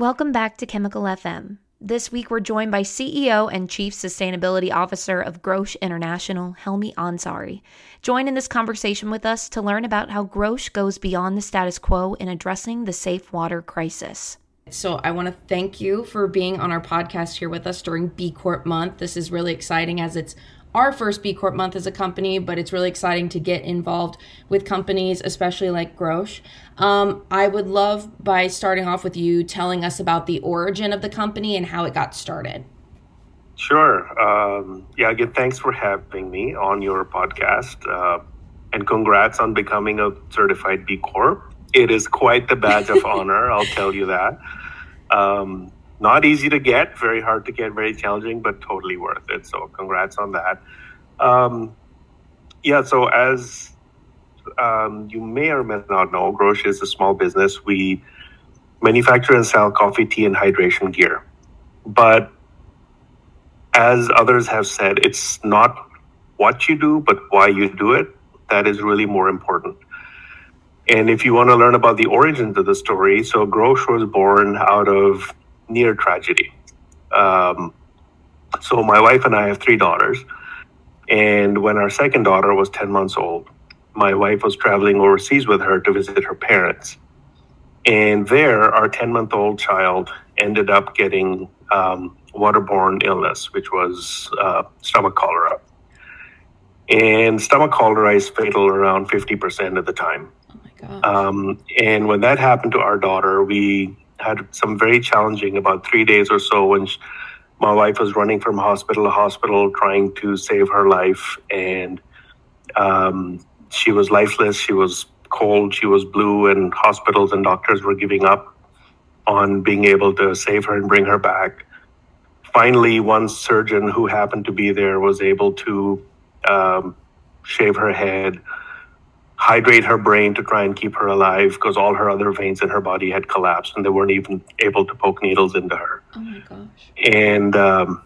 Welcome back to Chemical FM. This week, we're joined by CEO and Chief Sustainability Officer of Grosche International, Helmi Ansari. Join in this conversation with us to learn about how Grosche goes beyond the status quo in addressing the safe water crisis. So, I want to thank you for being on our podcast here with us during B Corp month. This is really exciting as it's our first B Corp month as a company, but it's really exciting to get involved with companies, especially like Grosche. Um, I would love by starting off with you telling us about the origin of the company and how it got started. Sure. Um, yeah, again, thanks for having me on your podcast. Uh, and congrats on becoming a certified B Corp. It is quite the badge of honor, I'll tell you that. Um, not easy to get, very hard to get, very challenging, but totally worth it. So congrats on that. Um, yeah, so as um, you may or may not know, Grosche is a small business. We manufacture and sell coffee, tea, and hydration gear. But as others have said, it's not what you do, but why you do it. That is really more important. And if you want to learn about the origins of the story, so Grosche was born out of near tragedy. Um, so my wife and I have three daughters, and when our second daughter was ten months old, my wife was traveling overseas with her to visit her parents, and there our ten month old child ended up getting um, waterborne illness, which was uh, stomach cholera. And stomach cholera is fatal around 50% of the time. Oh um, and when that happened to our daughter, we had some very challenging about three days or so when she, my wife was running from hospital to hospital trying to save her life and um, she was lifeless she was cold she was blue and hospitals and doctors were giving up on being able to save her and bring her back. Finally one surgeon who happened to be there was able to um, shave her head hydrate her brain to try and keep her alive because all her other veins in her body had collapsed and they weren't even able to poke needles into her. Oh my gosh. And um,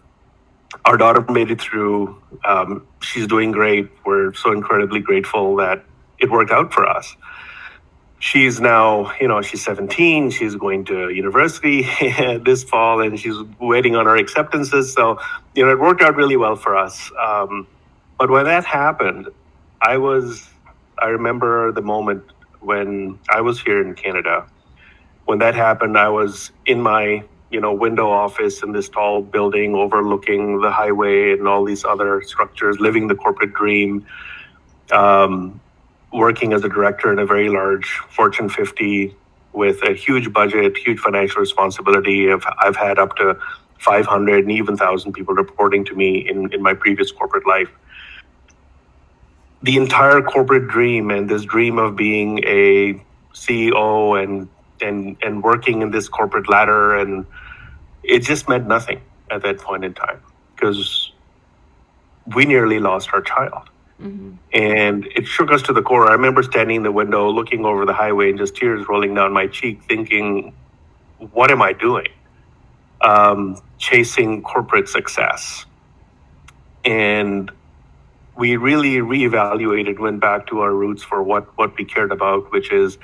our daughter made it through. Um, she's doing great. We're so incredibly grateful that it worked out for us. She's now, you know, she's 17. She's going to university this fall and she's waiting on her acceptances. So, you know, it worked out really well for us. Um, but when that happened, I was I remember the moment when I was here in Canada. When that happened, I was in my you know window office in this tall building overlooking the highway and all these other structures, living the corporate dream. Um, working as a director in a very large Fortune 50 with a huge budget, huge financial responsibility. I've, I've had up to 500 and even 1,000 people reporting to me in, in my previous corporate life the entire corporate dream and this dream of being a CEO and and and working in this corporate ladder and it just meant nothing at that point in time because we nearly lost our child. Mm-hmm. And it shook us to the core. I remember standing in the window, looking over the highway, and just tears rolling down my cheek, thinking, "What am I doing? Um, chasing corporate success." And we really reevaluated, went back to our roots for what, what we cared about, which is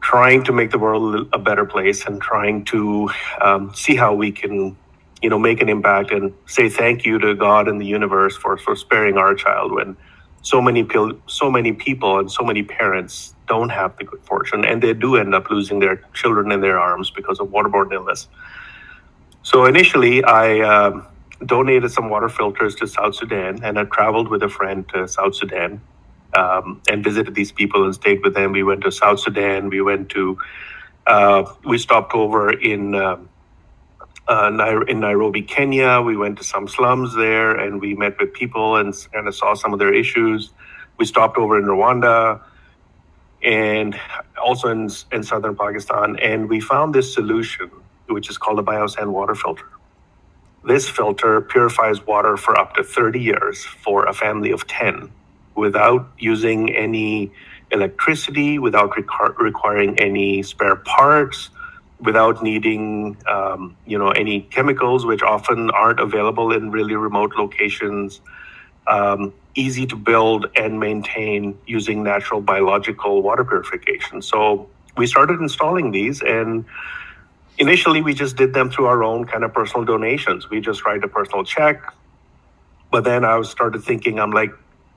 trying to make the world a better place and trying to um, see how we can, you know, make an impact and say thank you to God and the universe for, for sparing our child when so many so many people and so many parents don't have the good fortune and they do end up losing their children in their arms because of waterborne illness. So initially, I. Um, donated some water filters to South Sudan, and I traveled with a friend to South Sudan um, and visited these people and stayed with them. We went to South Sudan. We went to uh, we stopped over in uh, uh, in Nairobi, Kenya. We went to some slums there, and we met with people and and I saw some of their issues. We stopped over in Rwanda and also in, in southern Pakistan, and we found this solution, which is called a biosand water filter. This filter purifies water for up to 30 years for a family of 10 without using any electricity, without requ- requiring any spare parts, without needing um, you know any chemicals, which often aren't available in really remote locations. Um, easy to build and maintain using natural biological water purification. So we started installing these and initially we just did them through our own kind of personal donations. We just write a personal check. But then I started thinking, I'm like,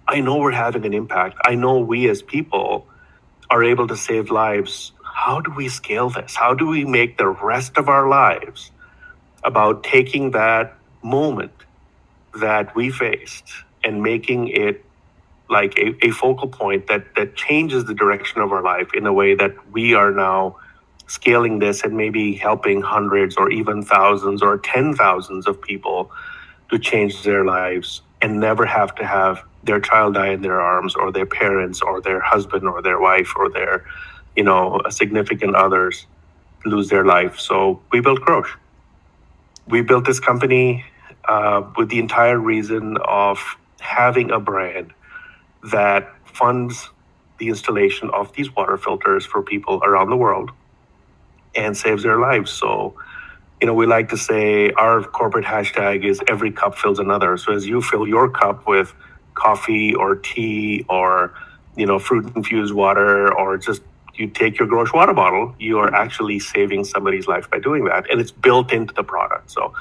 I know we're having an impact. I know we as people are able to save lives. How do we scale this? How do we make the rest of our lives about taking that moment that we faced and making it like a, a focal point that that changes the direction of our life in a way that we are now scaling this and maybe helping hundreds or even thousands or ten thousands of people to change their lives and never have to have their child die in their arms or their parents or their husband or their wife or their you know significant others lose their life. So we built Grosche we built this company uh, with the entire reason of having a brand that funds the installation of these water filters for people around the world and saves their lives. So, you know, we like to say our corporate hashtag is every cup fills another. So as you fill your cup with coffee or tea or, you know, fruit infused water or just you take your Grosche water bottle, you are actually saving somebody's life by doing that. And it's built into the product. So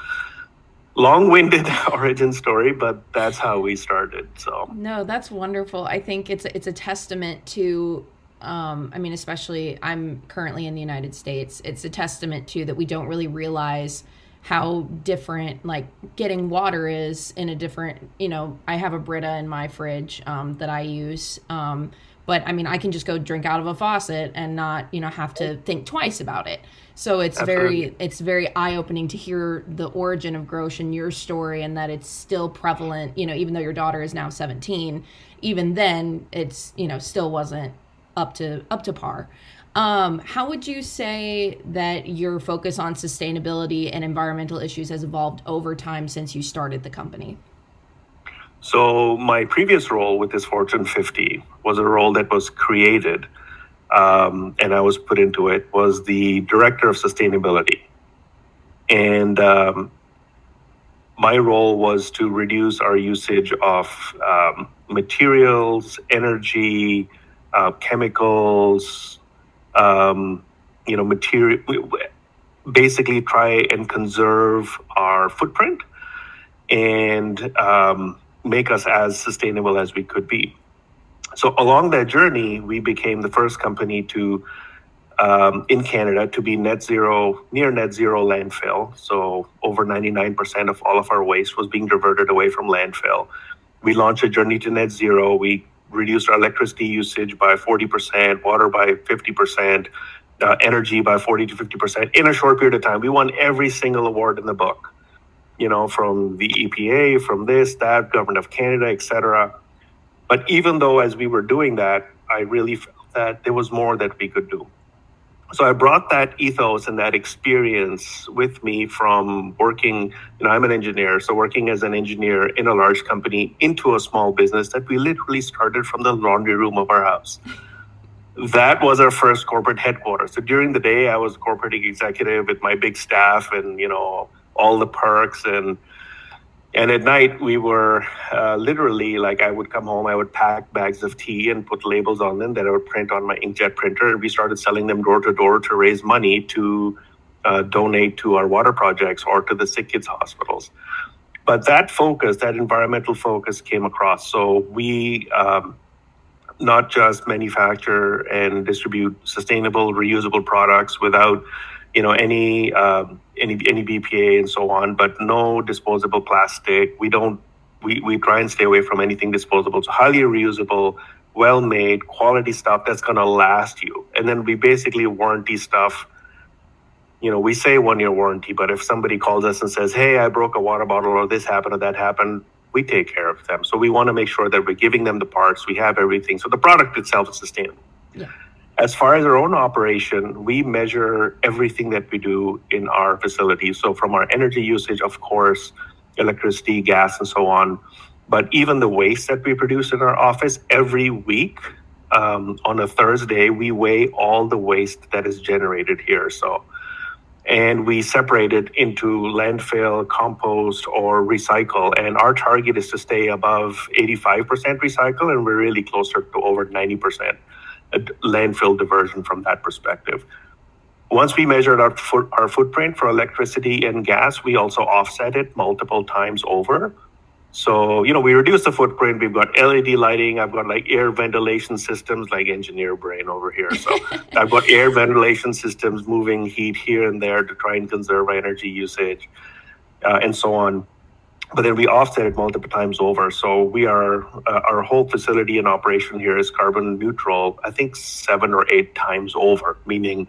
long-winded origin story, but that's how we started. So no, that's wonderful. I think it's it's a testament to. Um, I mean, especially I'm currently in the United States. It's a testament to that we don't really realize how different like getting water is in a different. You know, I have a Brita in my fridge um, that I use. Um, but I mean, I can just go drink out of a faucet and not, you know, have to think twice about it. So it's Absolutely. very it's very eye opening to hear the origin of Grosche and your story, and that it's still prevalent. You know, even though your daughter is now seventeen, even then it's you know still wasn't up to up to par. Um, how would you say that your focus on sustainability and environmental issues has evolved over time since you started the company? So my previous role with this Fortune 50 was a role that was created, um, and I was put into it was the director of sustainability, and um, my role was to reduce our usage of um, materials, energy, uh, chemicals, um, you know, material. Basically, try and conserve our footprint and um, make us as sustainable as we could be. So along that journey, we became the first company to um, in Canada to be net zero, near net zero landfill. So over 99% of all of our waste was being diverted away from landfill. We launched a journey to net zero. We reduced our electricity usage by 40%, water by 50%, uh, energy by 40 to 50% in a short period of time. We won every single award in the book you know, from the EPA, from this, that, government of Canada, etc. But even though as we were doing that, I really felt that there was more that we could do. So I brought that ethos and that experience with me from working, you know, I'm an engineer, so working as an engineer in a large company into a small business that we literally started from the laundry room of our house. That was our first corporate headquarters. So during the day, I was a corporate executive with my big staff and, you know, all the perks and and at night we were uh, literally like I would come home, I would pack bags of tea and put labels on them that I would print on my inkjet printer, and we started selling them door to door to raise money to uh, donate to our water projects or to the sick kids hospitals. But that focus, that environmental focus, came across. So we um, not just manufacture and distribute sustainable, reusable products without you know any um, any any BPA and so on, but no disposable plastic. We don't we, we try and stay away from anything disposable. So highly reusable, well made, quality stuff that's gonna last you. And then we basically warranty stuff. You know, we say one year warranty, but if somebody calls us and says, Hey, I broke a water bottle or this happened or that happened, we take care of them. So we want to make sure that we're giving them the parts, we have everything. So the product itself is sustainable. Yeah. As far as our own operation, we measure everything that we do in our facility. So, from our energy usage, of course, electricity, gas, and so on, but even the waste that we produce in our office every week um, on a Thursday, we weigh all the waste that is generated here. So, and we separate it into landfill, compost, or recycle. And our target is to stay above 85% recycle, and we're really closer to over 90% landfill diversion from that perspective. once we measured our foot, our footprint for electricity and gas, we also offset it multiple times over. So, you know, we reduced the footprint. We've got LED lighting. I've got like air ventilation systems, like engineer brain over here. So I've got air ventilation systems moving heat here and there to try and conserve energy usage uh, and so on. But then we offset it multiple times over. So we are, uh, our whole facility and operation here is carbon neutral, I think seven or eight times over, meaning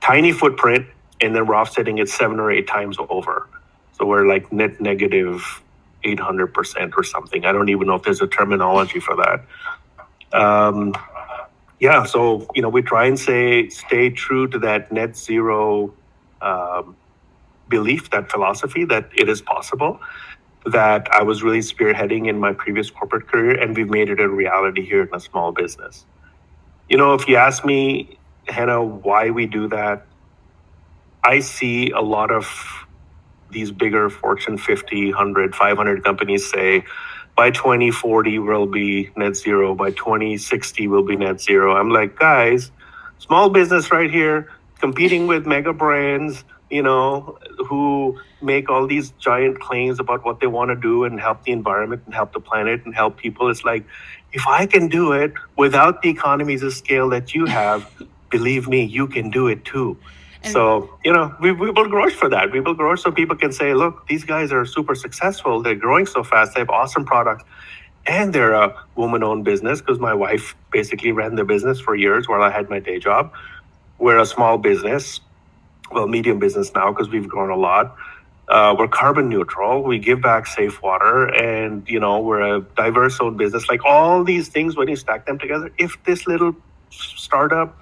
tiny footprint, and then we're offsetting it seven or eight times over. So we're like net negative 800% or something. I don't even know if there's a terminology for that. Um, yeah, so you know, we try and say stay true to that net zero um, belief, that philosophy that it is possible. That I was really spearheading in my previous corporate career, and we've made it a reality here in a small business. You know, if you ask me, Hannah, why we do that, I see a lot of these bigger Fortune 50, 100, 500 companies say by 2040 we'll be net zero, by 2060 we'll be net zero. I'm like, guys, small business right here, competing with mega brands, you know, who make all these giant claims about what they want to do and help the environment and help the planet and help people. It's like, if I can do it without the economies of scale that you have, believe me, you can do it too. And so, you know, we, we build growth for that. We will grow so people can say, look, these guys are super successful. They're growing so fast. They have awesome products. And they're a woman owned business because my wife basically ran the business for years while I had my day job. We're a small business, well, medium business now because we've grown a lot. Uh, we're carbon neutral. We give back safe water, and you know we're a diverse owned business. Like all these things, when you stack them together, if this little startup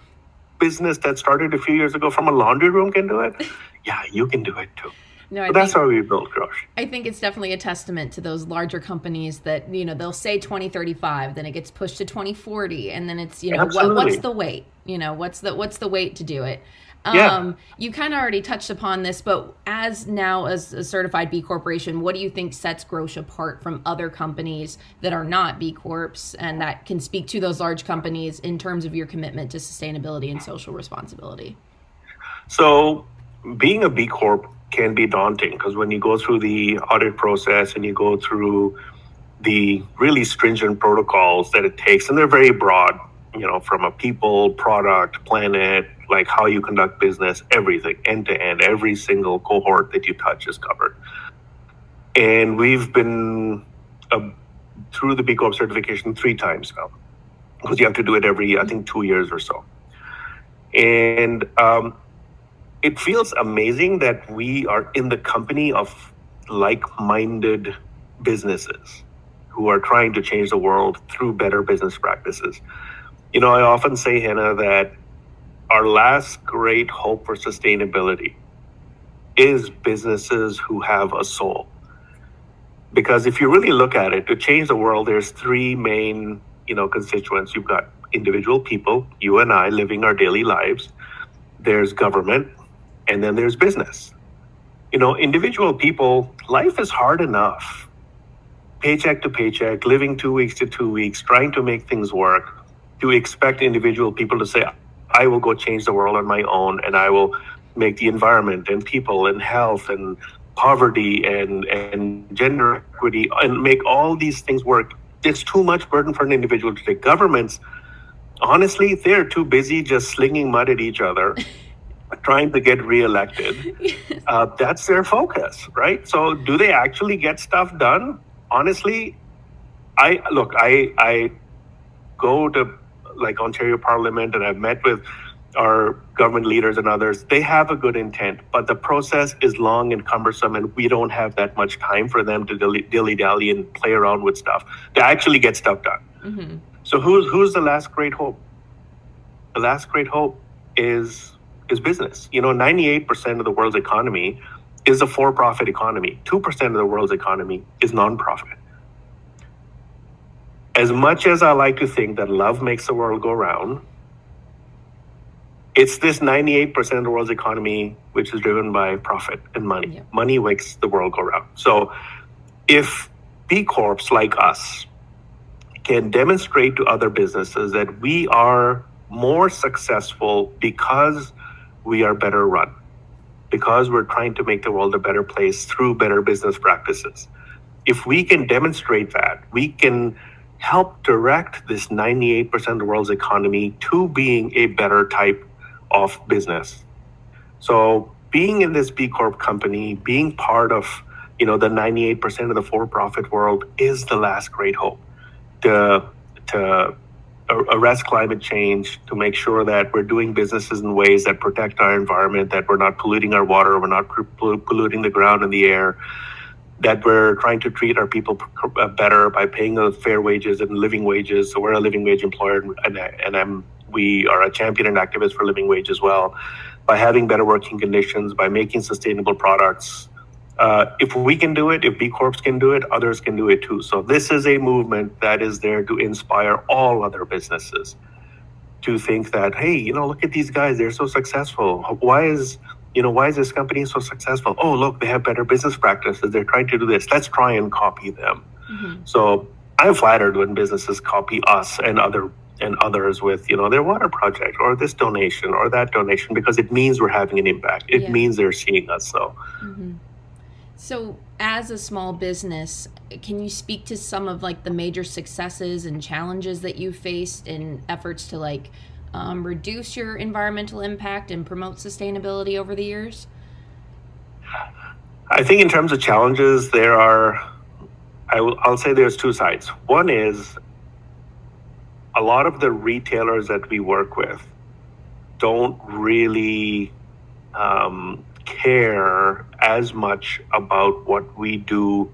business that started a few years ago from a laundry room can do it, yeah, you can do it too. No, that's how we build Grosche. I think it's definitely a testament to those larger companies that you know they'll say 2035, then it gets pushed to 2040, and then it's you know what, what's the wait? You know what's the what's the wait to do it? Yeah. Um, you kind of already touched upon this, but as now as a certified B corporation, what do you think sets Grosche apart from other companies that are not B corps and that can speak to those large companies in terms of your commitment to sustainability and social responsibility? So, being a B corp can be daunting because when you go through the audit process and you go through the really stringent protocols that it takes, and they're very broad, you know, from a people, product, planet, like how you conduct business, everything, end to end, every single cohort that you touch is covered. And we've been uh, through the B Corp certification three times now, because you have to do it every, I think, two years or so. And um, it feels amazing that we are in the company of like minded businesses who are trying to change the world through better business practices. You know, I often say, Hannah, that our last great hope for sustainability is businesses who have a soul. Because if you really look at it, to change the world, there's three main, you know, constituents. You've got individual people, you and I living our daily lives. There's government, and then there's business. You know, individual people, life is hard enough. Paycheck to paycheck, living two weeks to two weeks, trying to make things work. To expect individual people to say, I will go change the world on my own and I will make the environment and people and health and poverty and, and gender equity and make all these things work. It's too much burden for an individual to take. Governments, honestly, they're too busy just slinging mud at each other. trying to get reelected. Uh, that's their focus, right? So, do they actually get stuff done? Honestly, I look. I I go to like Ontario Parliament, and I've met with our government leaders and others, they have a good intent, but the process is long and cumbersome, and we don't have that much time for them to dilly dally and play around with stuff to actually get stuff done. Mm-hmm. So, who's who's the last great hope? The last great hope is is business. You know, ninety eight percent of the world's economy is a for profit economy. Two percent of the world's economy is nonprofit as much as I like to think that love makes the world go round, it's this 98% of the world's economy which is driven by profit and money. Yeah. Money makes the world go round. So if B Corps like us can demonstrate to other businesses that we are more successful because we are better run because we're trying to make the world a better place through better business practices. If we can demonstrate that, we can help direct this 98% of the world's economy to being a better type of business. So being in this B Corp company, being part of you know the 98% of the for-profit world is the last great hope to to arrest climate change, to make sure that we're doing businesses in ways that protect our environment, that we're not polluting our water, we're not polluting the ground and the air, that we're trying to treat our people uh, better by paying them fair wages and living wages. So we're a living wage employer, and, and I'm, we are a champion and activist for living wage as well. By having better working conditions, by making sustainable products, uh, if we can do it, if B Corps can do it, others can do it too. So this is a movement that is there to inspire all other businesses to think that, hey, you know, look at these guys, they're so successful. Why is you know, why is this company so successful? Oh, look, they have better business practices. They're trying to do this. Let's try and copy them. Mm-hmm. So I'm flattered when businesses copy us and other and others with you know their water project or this donation or that donation because it means we're having an impact. It yeah. means they're seeing us. So. Mm-hmm. So, as a small business, can you speak to some of like the major successes and challenges that you faced in efforts to like um, reduce your environmental impact and promote sustainability over the years? I think in terms of challenges, there are. I will, I'll say there's two sides. One is a lot of the retailers that we work with don't really um, care as much about what we do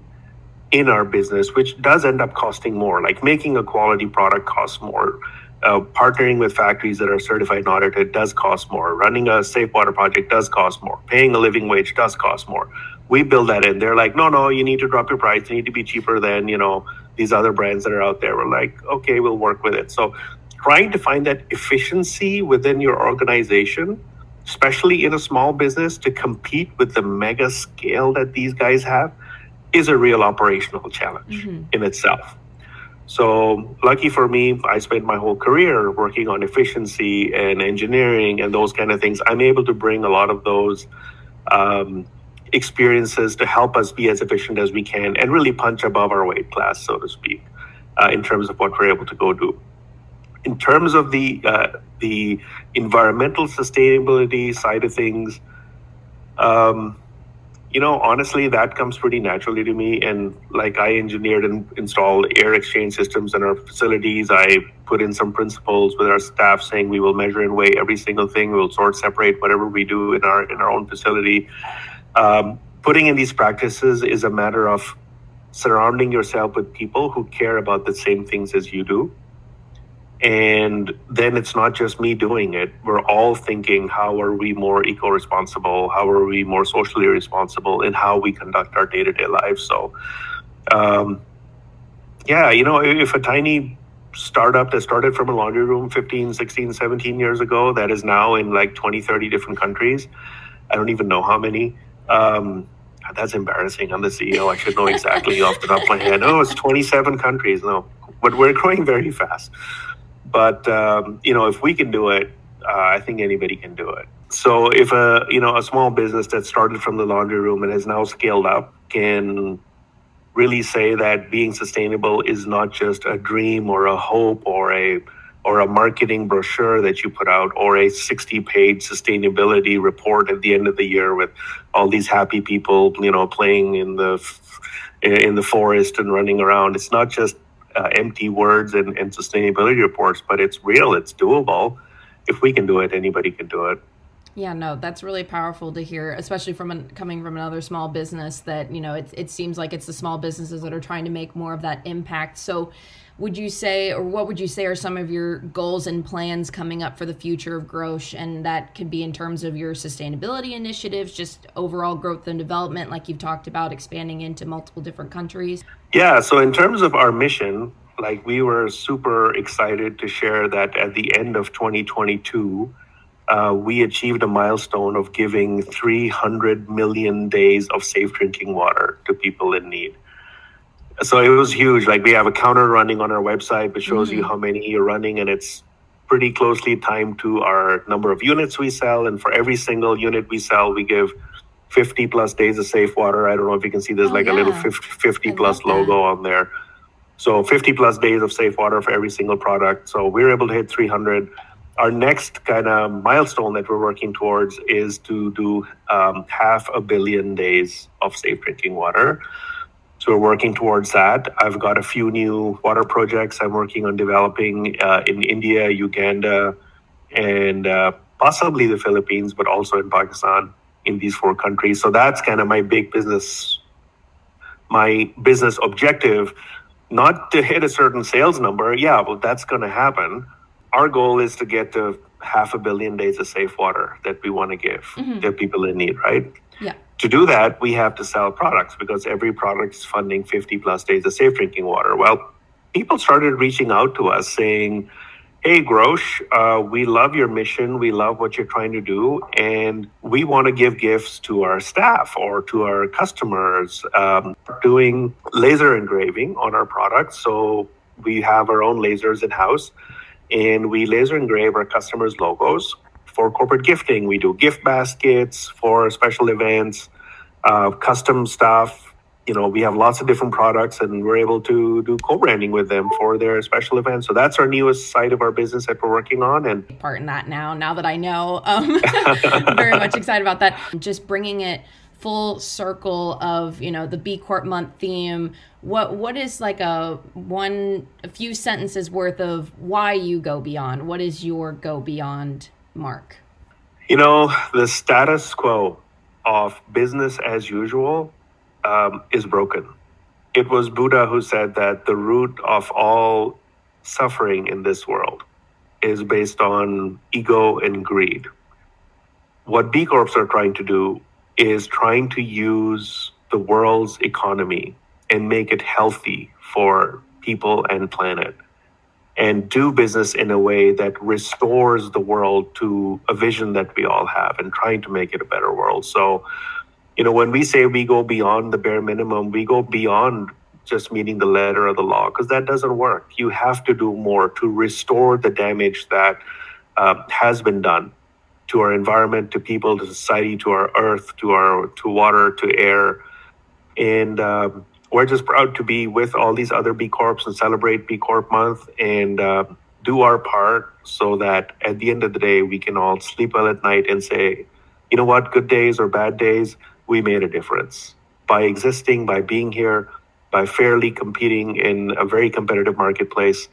in our business, which does end up costing more. Like making a quality product costs more. Uh, partnering with factories that are certified and audited does cost more. Running a safe water project does cost more. Paying a living wage does cost more. We build that in. They're like, no, no, you need to drop your price. You need to be cheaper than you know these other brands that are out there. We're like, okay, we'll work with it. So, trying to find that efficiency within your organization especially in a small business, to compete with the mega scale that these guys have is a real operational challenge mm-hmm. in itself. So, lucky for me, I spent my whole career working on efficiency and engineering and those kind of things. I'm able to bring a lot of those um, experiences to help us be as efficient as we can and really punch above our weight class, so to speak, uh, in terms of what we're able to go do in terms of the uh, the environmental sustainability side of things, um, you know, honestly, that comes pretty naturally to me. And like I engineered and installed air exchange systems in our facilities. I put in some principles with our staff saying we will measure and weigh every single thing. We'll sort separate whatever we do in our in our own facility. Um, putting in these practices is a matter of surrounding yourself with people who care about the same things as you do and then it's not just me doing it. We're all thinking, how are we more eco responsible? How are we more socially responsible in how we conduct our day to day lives? So, um, yeah, you know, if a tiny startup that started from a laundry room 15, 16, 17 years ago that is now in like 20, 30 different countries, I don't even know how many. Um, that's embarrassing. I'm the CEO. I should know exactly off the top of my head. Oh, it's 27 countries. No, but we're growing very fast. But um, you know, if we can do it, uh, I think anybody can do it. So if a you know a small business that started from the laundry room and has now scaled up can really say that being sustainable is not just a dream or a hope or a or a marketing brochure that you put out or a 60 page sustainability report at the end of the year with all these happy people you know playing in the in the forest and running around it's not just uh, empty words and, and sustainability reports, but it's real, it's doable. If we can do it, anybody can do it. Yeah, no, that's really powerful to hear, especially from an, coming from another small business that, you know, it, it seems like it's the small businesses that are trying to make more of that impact. So, would you say, or what would you say are some of your goals and plans coming up for the future of Grosche? And that could be in terms of your sustainability initiatives, just overall growth and development, like you've talked about expanding into multiple different countries. Yeah, so in terms of our mission, like we were super excited to share that at the end of 2022, uh, we achieved a milestone of giving 300 million days of safe drinking water to people in need so it was huge. Like we have a counter running on our website that shows mm-hmm. you how many you're running, and it's pretty closely timed to our number of units we sell. And for every single unit we sell, we give 50 plus days of safe water. I don't know if you can see there's Oh, like yeah. a little 50, 50 plus that. logo on there. So 50 plus days of safe water for every single product. So we're able to hit 300. Our next kind of milestone that we're working towards is to do um, half a billion days of safe drinking water. So we're working towards that. I've got a few new water projects I'm working on developing uh, in India, Uganda, and uh, possibly the Philippines, but also in Pakistan in these four countries. So that's kind of my big business, my business objective, not to hit a certain sales number. Yeah, well, that's going to happen. Our goal is to get to half a billion days of safe water that we want to give Mhm. that people in need, right? Yeah. To do that, we have to sell products because every product is funding 50 plus days of safe drinking water. Well, people started reaching out to us saying, Hey, Grosche, uh, we love your mission. We love what you're trying to do. And we want to give gifts to our staff or to our customers um, doing laser engraving on our products. So we have our own lasers in house and we laser engrave our customers' logos for corporate gifting. We do gift baskets for special events, uh, custom stuff. You know, we have lots of different products, and we're able to do co-branding with them for their special events. So that's our newest side of our business that we're working on. And part in that now now that i know um very much excited about that just bringing it full circle of you know the b corp month theme what what is like a one a few sentences worth of why you go beyond what is your go beyond mark You know, the status quo of business as usual um, is broken. It was Buddha who said that the root of all suffering in this world is based on ego and greed. What B Corps are trying to do is trying to use the world's economy and make it healthy for people and planet and do business in a way that restores the world to a vision that we all have and trying to make it a better world. So, you know, when we say we go beyond the bare minimum, we go beyond just meeting the letter of the law because that doesn't work. You have to do more to restore the damage that uh, has been done to our environment, to people, to society, to our earth, to our to water, to air, and um, we're just proud to be with all these other B Corps and celebrate B Corp month and uh, do our part so that at the end of the day, we can all sleep well at night and say, you know what, good days or bad days, we made a difference. By existing, by being here, by fairly competing in a very competitive marketplace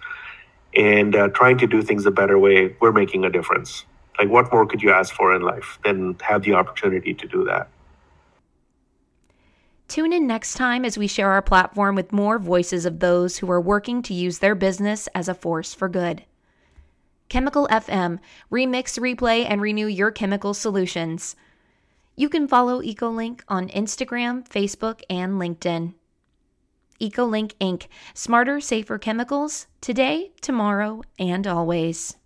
and uh, trying to do things a better way, we're making a difference. Like, what more could you ask for in life than have the opportunity to do that? Tune in next time as we share our platform with more voices of those who are working to use their business as a force for good. Chemical FM, remix, replay, and renew your chemical solutions. You can follow EcoLink on Instagram, Facebook, and LinkedIn. EcoLink Inc. Smarter, safer chemicals today, tomorrow, and always.